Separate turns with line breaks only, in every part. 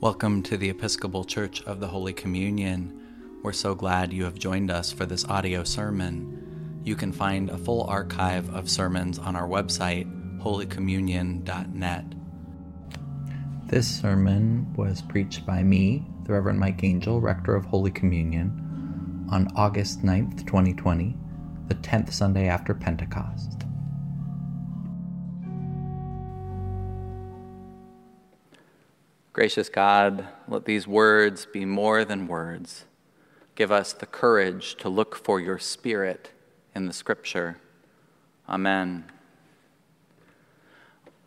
Welcome to the Episcopal Church of the Holy Communion. We're so glad you have joined us for this audio sermon. You can find a full archive of sermons on our website, holycommunion.net. This sermon was preached by me, the Reverend Mike Angel, Rector of Holy Communion, on August 9th, 2020, the 10th Sunday after Pentecost. Gracious God, let these words be more than words. Give us the courage to look for your Spirit in the Scripture. Amen.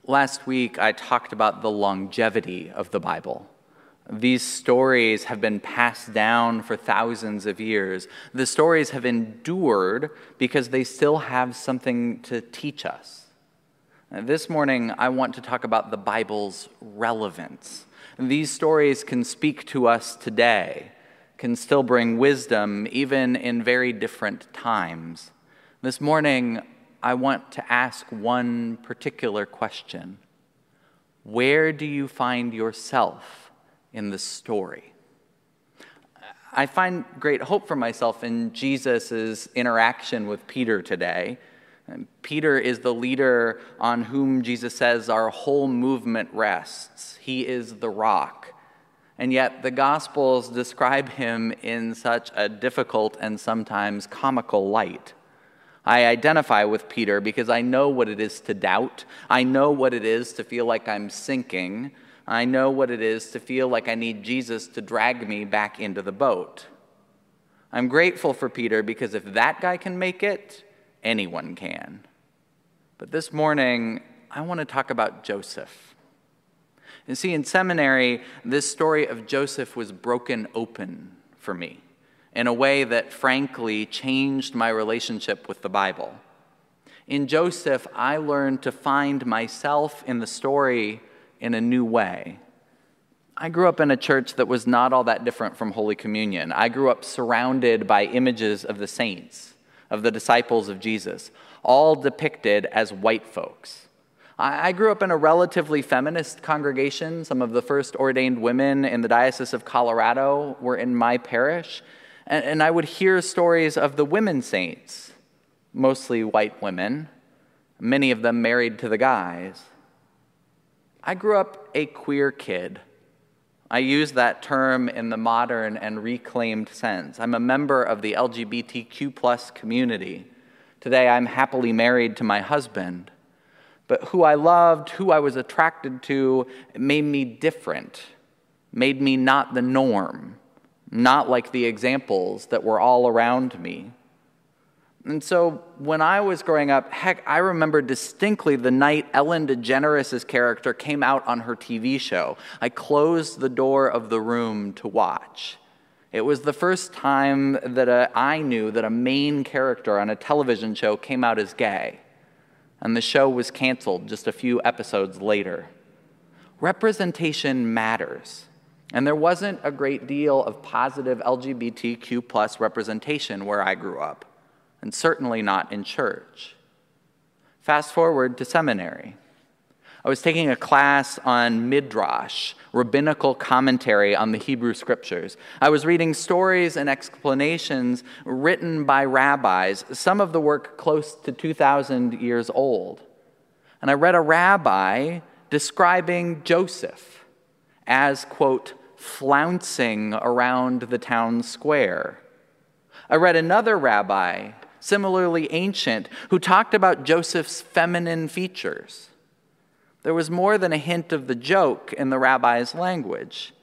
Last week, I talked about the longevity of the Bible. These stories have been passed down for thousands of years. The stories have endured because they still have something to teach us. This morning, I want to talk about the Bible's relevance. These stories can speak to us today, can still bring wisdom even in very different times. This morning, I want to ask one particular question Where do you find yourself in the story? I find great hope for myself in Jesus' interaction with Peter today. And Peter is the leader on whom Jesus says our whole movement rests. He is the rock. And yet the Gospels describe him in such a difficult and sometimes comical light. I identify with Peter because I know what it is to doubt. I know what it is to feel like I'm sinking. I know what it is to feel like I need Jesus to drag me back into the boat. I'm grateful for Peter because if that guy can make it, anyone can. But this morning, I want to talk about Joseph. You see, in seminary, this story of Joseph was broken open for me in a way that frankly changed my relationship with the Bible. In Joseph, I learned to find myself in the story in a new way. I grew up in a church that was not all that different from Holy Communion. I grew up surrounded by images of the saints of the disciples of Jesus, all depicted as white folks. I grew up in a relatively feminist congregation. Some of the first ordained women in the Diocese of Colorado were in my parish. And, I would hear stories of the women saints, mostly white women, many of them married to the guys. I grew up a queer kid. I use that term in the modern and reclaimed sense. I'm a member of the LGBTQ plus community. Today, I'm happily married to my husband. But who I loved, who I was attracted to, made me different, made me not the norm, not like the examples that were all around me. And so when I was growing up, heck, I remember distinctly the night Ellen DeGeneres' character came out on her TV show. I closed the door of the room to watch. It was the first time that a, I knew that a main character on a television show came out as gay. And the show was canceled just a few episodes later. Representation matters. And there wasn't a great deal of positive LGBTQ plus representation where I grew up and certainly not in church. Fast forward to seminary. I was taking a class on Midrash, rabbinical commentary on the Hebrew scriptures. I was reading stories and explanations written by rabbis, some of the work close to 2,000 years old. And I read a rabbi describing Joseph as, quote, flouncing around the town square. I read another rabbi similarly ancient, who talked about Joseph's feminine features. There was more than a hint of the joke in the rabbi's language.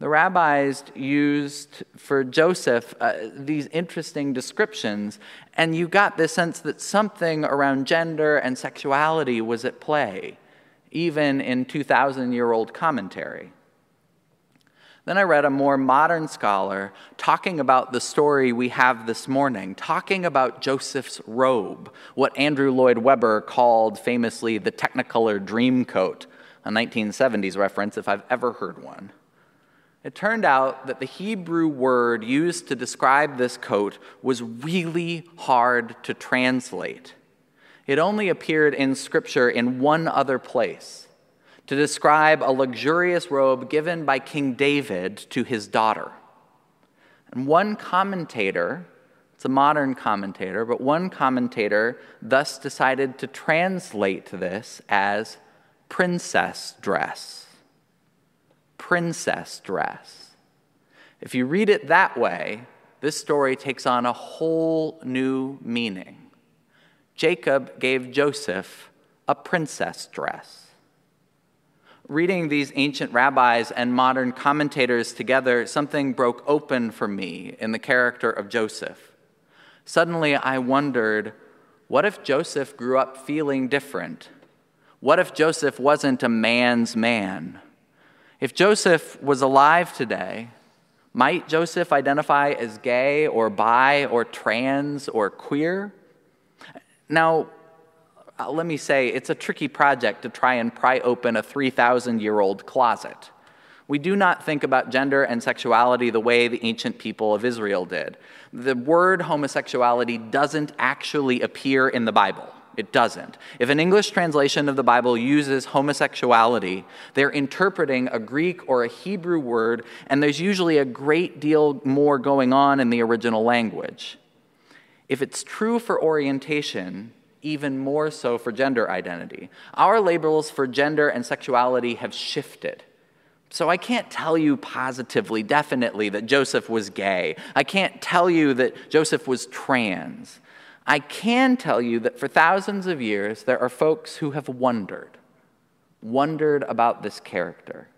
The rabbis used for Joseph uh, these interesting descriptions, and you got this sense that something around gender and sexuality was at play, even in 2,000 year old commentary. Then I read a more modern scholar talking about the story we have this morning, talking about Joseph's robe, what Andrew Lloyd Webber called famously the Technicolor Dreamcoat, a 1970s reference if I've ever heard one. It turned out that the Hebrew word used to describe this coat was really hard to translate. It only appeared in Scripture in one other place to describe a luxurious robe given by King David to his daughter. And one commentator, it's a modern commentator, but one commentator thus decided to translate this as princess dress. Princess dress. If you read it that way, this story takes on a whole new meaning. Jacob gave Joseph a princess dress. Reading these ancient rabbis and modern commentators together, something broke open for me in the character of Joseph. Suddenly, I wondered what if Joseph grew up feeling different? What if Joseph wasn't a man's man? If Joseph was alive today, might Joseph identify as gay or bi or trans or queer? Now, uh, let me say, it's a tricky project to try and pry open a 3,000 year old closet. We do not think about gender and sexuality the way the ancient people of Israel did. The word homosexuality doesn't actually appear in the Bible. It doesn't. If an English translation of the Bible uses homosexuality, they're interpreting a Greek or a Hebrew word, and there's usually a great deal more going on in the original language. If it's true for orientation, even more so for gender identity. Our labels for gender and sexuality have shifted. So I can't tell you positively, definitely, that Joseph was gay. I can't tell you that Joseph was trans. I can tell you that for thousands of years, there are folks who have wondered, wondered about this character.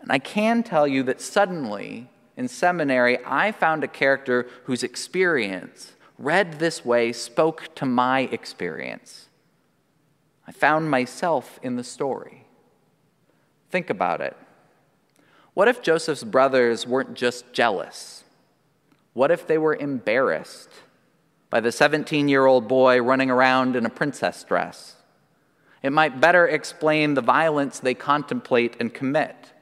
And I can tell you that suddenly, in seminary, I found a character whose experience, read this way, spoke to my experience. I found myself in the story. Think about it. What if Joseph's brothers weren't just jealous? What if they were embarrassed? by the 17 year old boy running around in a princess dress. It might better explain the violence they contemplate and commit.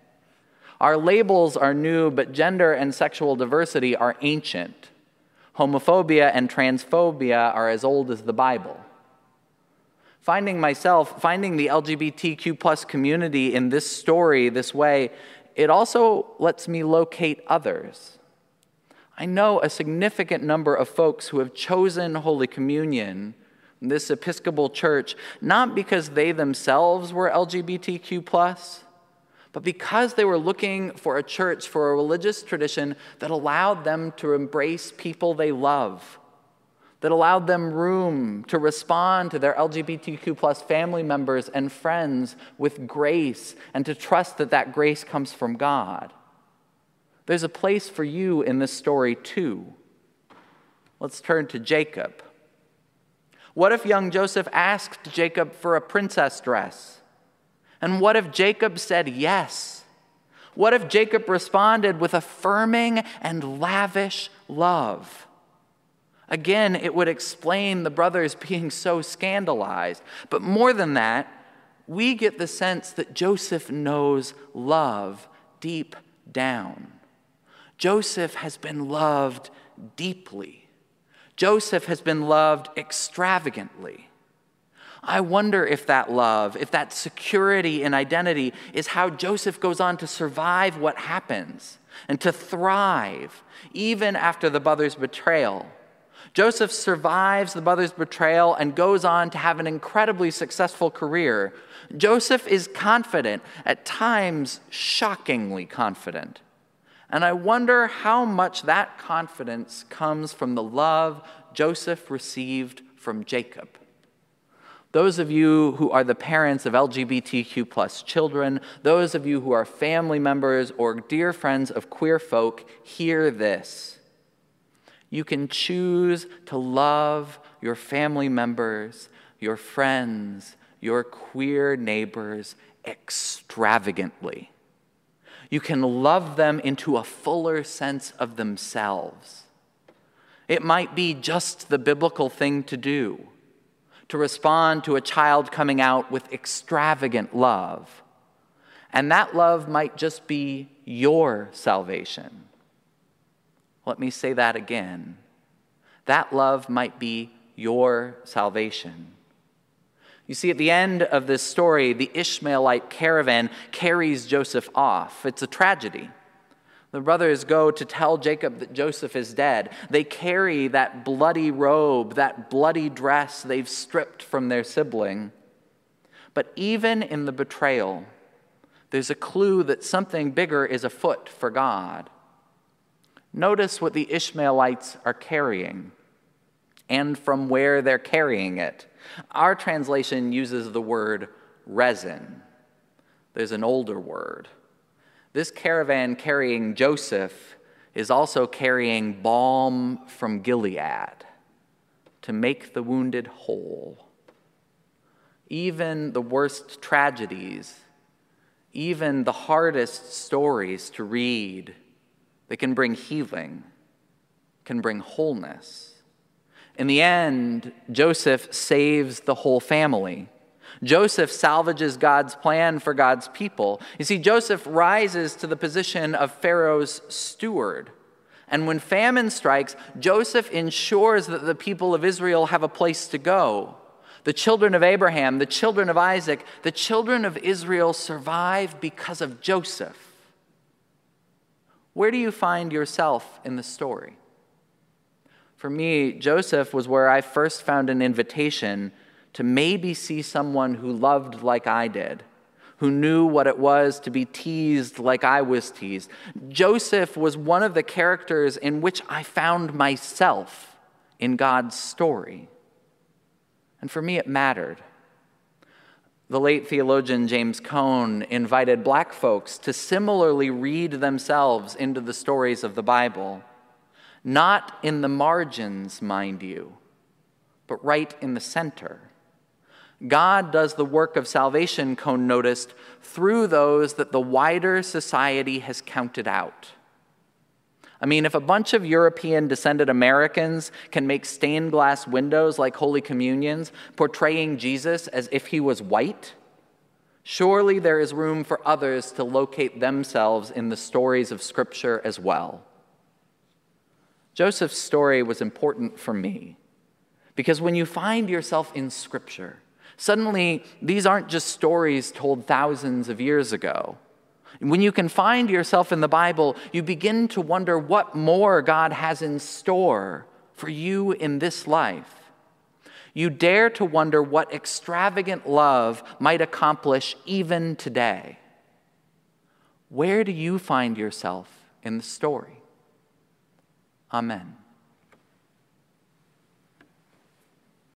Our labels are new, but gender and sexual diversity are ancient. Homophobia and transphobia are as old as the Bible. Finding myself, finding the LGBTQ plus community in this story this way, it also lets me locate others. I know a significant number of folks who have chosen Holy Communion, this Episcopal church, not because they themselves were LGBTQ, but because they were looking for a church, for a religious tradition that allowed them to embrace people they love, that allowed them room to respond to their LGBTQ plus family members and friends with grace and to trust that that grace comes from God. There's a place for you in this story, too. Let's turn to Jacob. What if young Joseph asked Jacob for a princess dress? And what if Jacob said yes? What if Jacob responded with affirming and lavish love? Again, it would explain the brothers being so scandalized. But more than that, we get the sense that Joseph knows love deep down. Joseph has been loved deeply. Joseph has been loved extravagantly. I wonder if that love, if that security and identity is how Joseph goes on to survive what happens and to thrive even after the brother's betrayal. Joseph survives the brother's betrayal and goes on to have an incredibly successful career. Joseph is confident, at times shockingly confident. And I wonder how much that confidence comes from the love Joseph received from Jacob. Those of you who are the parents of LGBTQ plus children, those of you who are family members or dear friends of queer folk, hear this. You can choose to love your family members, your friends, your queer neighbors extravagantly. You can love them into a fuller sense of themselves. It might be just the biblical thing to do to respond to a child coming out with extravagant love. And that love might just be your salvation. Let me say that again. That love might be your salvation. You see, at the end of this story, the Ishmaelite caravan carries Joseph off. It's a tragedy. The brothers go to tell Jacob that Joseph is dead. They carry that bloody robe, that bloody dress they've stripped from their sibling. But even in the betrayal, there's a clue that something bigger is afoot for God. Notice what the Ishmaelites are carrying and from where they're carrying it. Our translation uses the word resin. There's an older word. This caravan carrying Joseph is also carrying balm from Gilead to make the wounded whole. Even the worst tragedies, even the hardest stories to read, they can bring healing, can bring wholeness. In the end, Joseph saves the whole family. Joseph salvages God's plan for God's people. You see, Joseph rises to the position of Pharaoh's steward. And when famine strikes, Joseph ensures that the people of Israel have a place to go. The children of Abraham, the children of Isaac, the children of Israel survive because of Joseph. Where do you find yourself in the story? For me, Joseph was where I first found an invitation to maybe see someone who loved like I did, who knew what it was to be teased like I was teased. Joseph was one of the characters in which I found myself in God's story. And for me, it mattered. The late theologian James Cone invited black folks to similarly read themselves into the stories of the Bible. Not in the margins, mind you, but right in the center. God does the work of salvation, Cone noticed, through those that the wider society has counted out. I mean, if a bunch of European descended Americans can make stained glass windows like Holy Communions, portraying Jesus as if he was white, surely there is room for others to locate themselves in the stories of Scripture as well. Joseph's story was important for me because when you find yourself in Scripture, suddenly these aren't just stories told thousands of years ago. When you can find yourself in the Bible, you begin to wonder what more God has in store for you in this life. You dare to wonder what extravagant love might accomplish even today. Where do you find yourself in the story? Amen.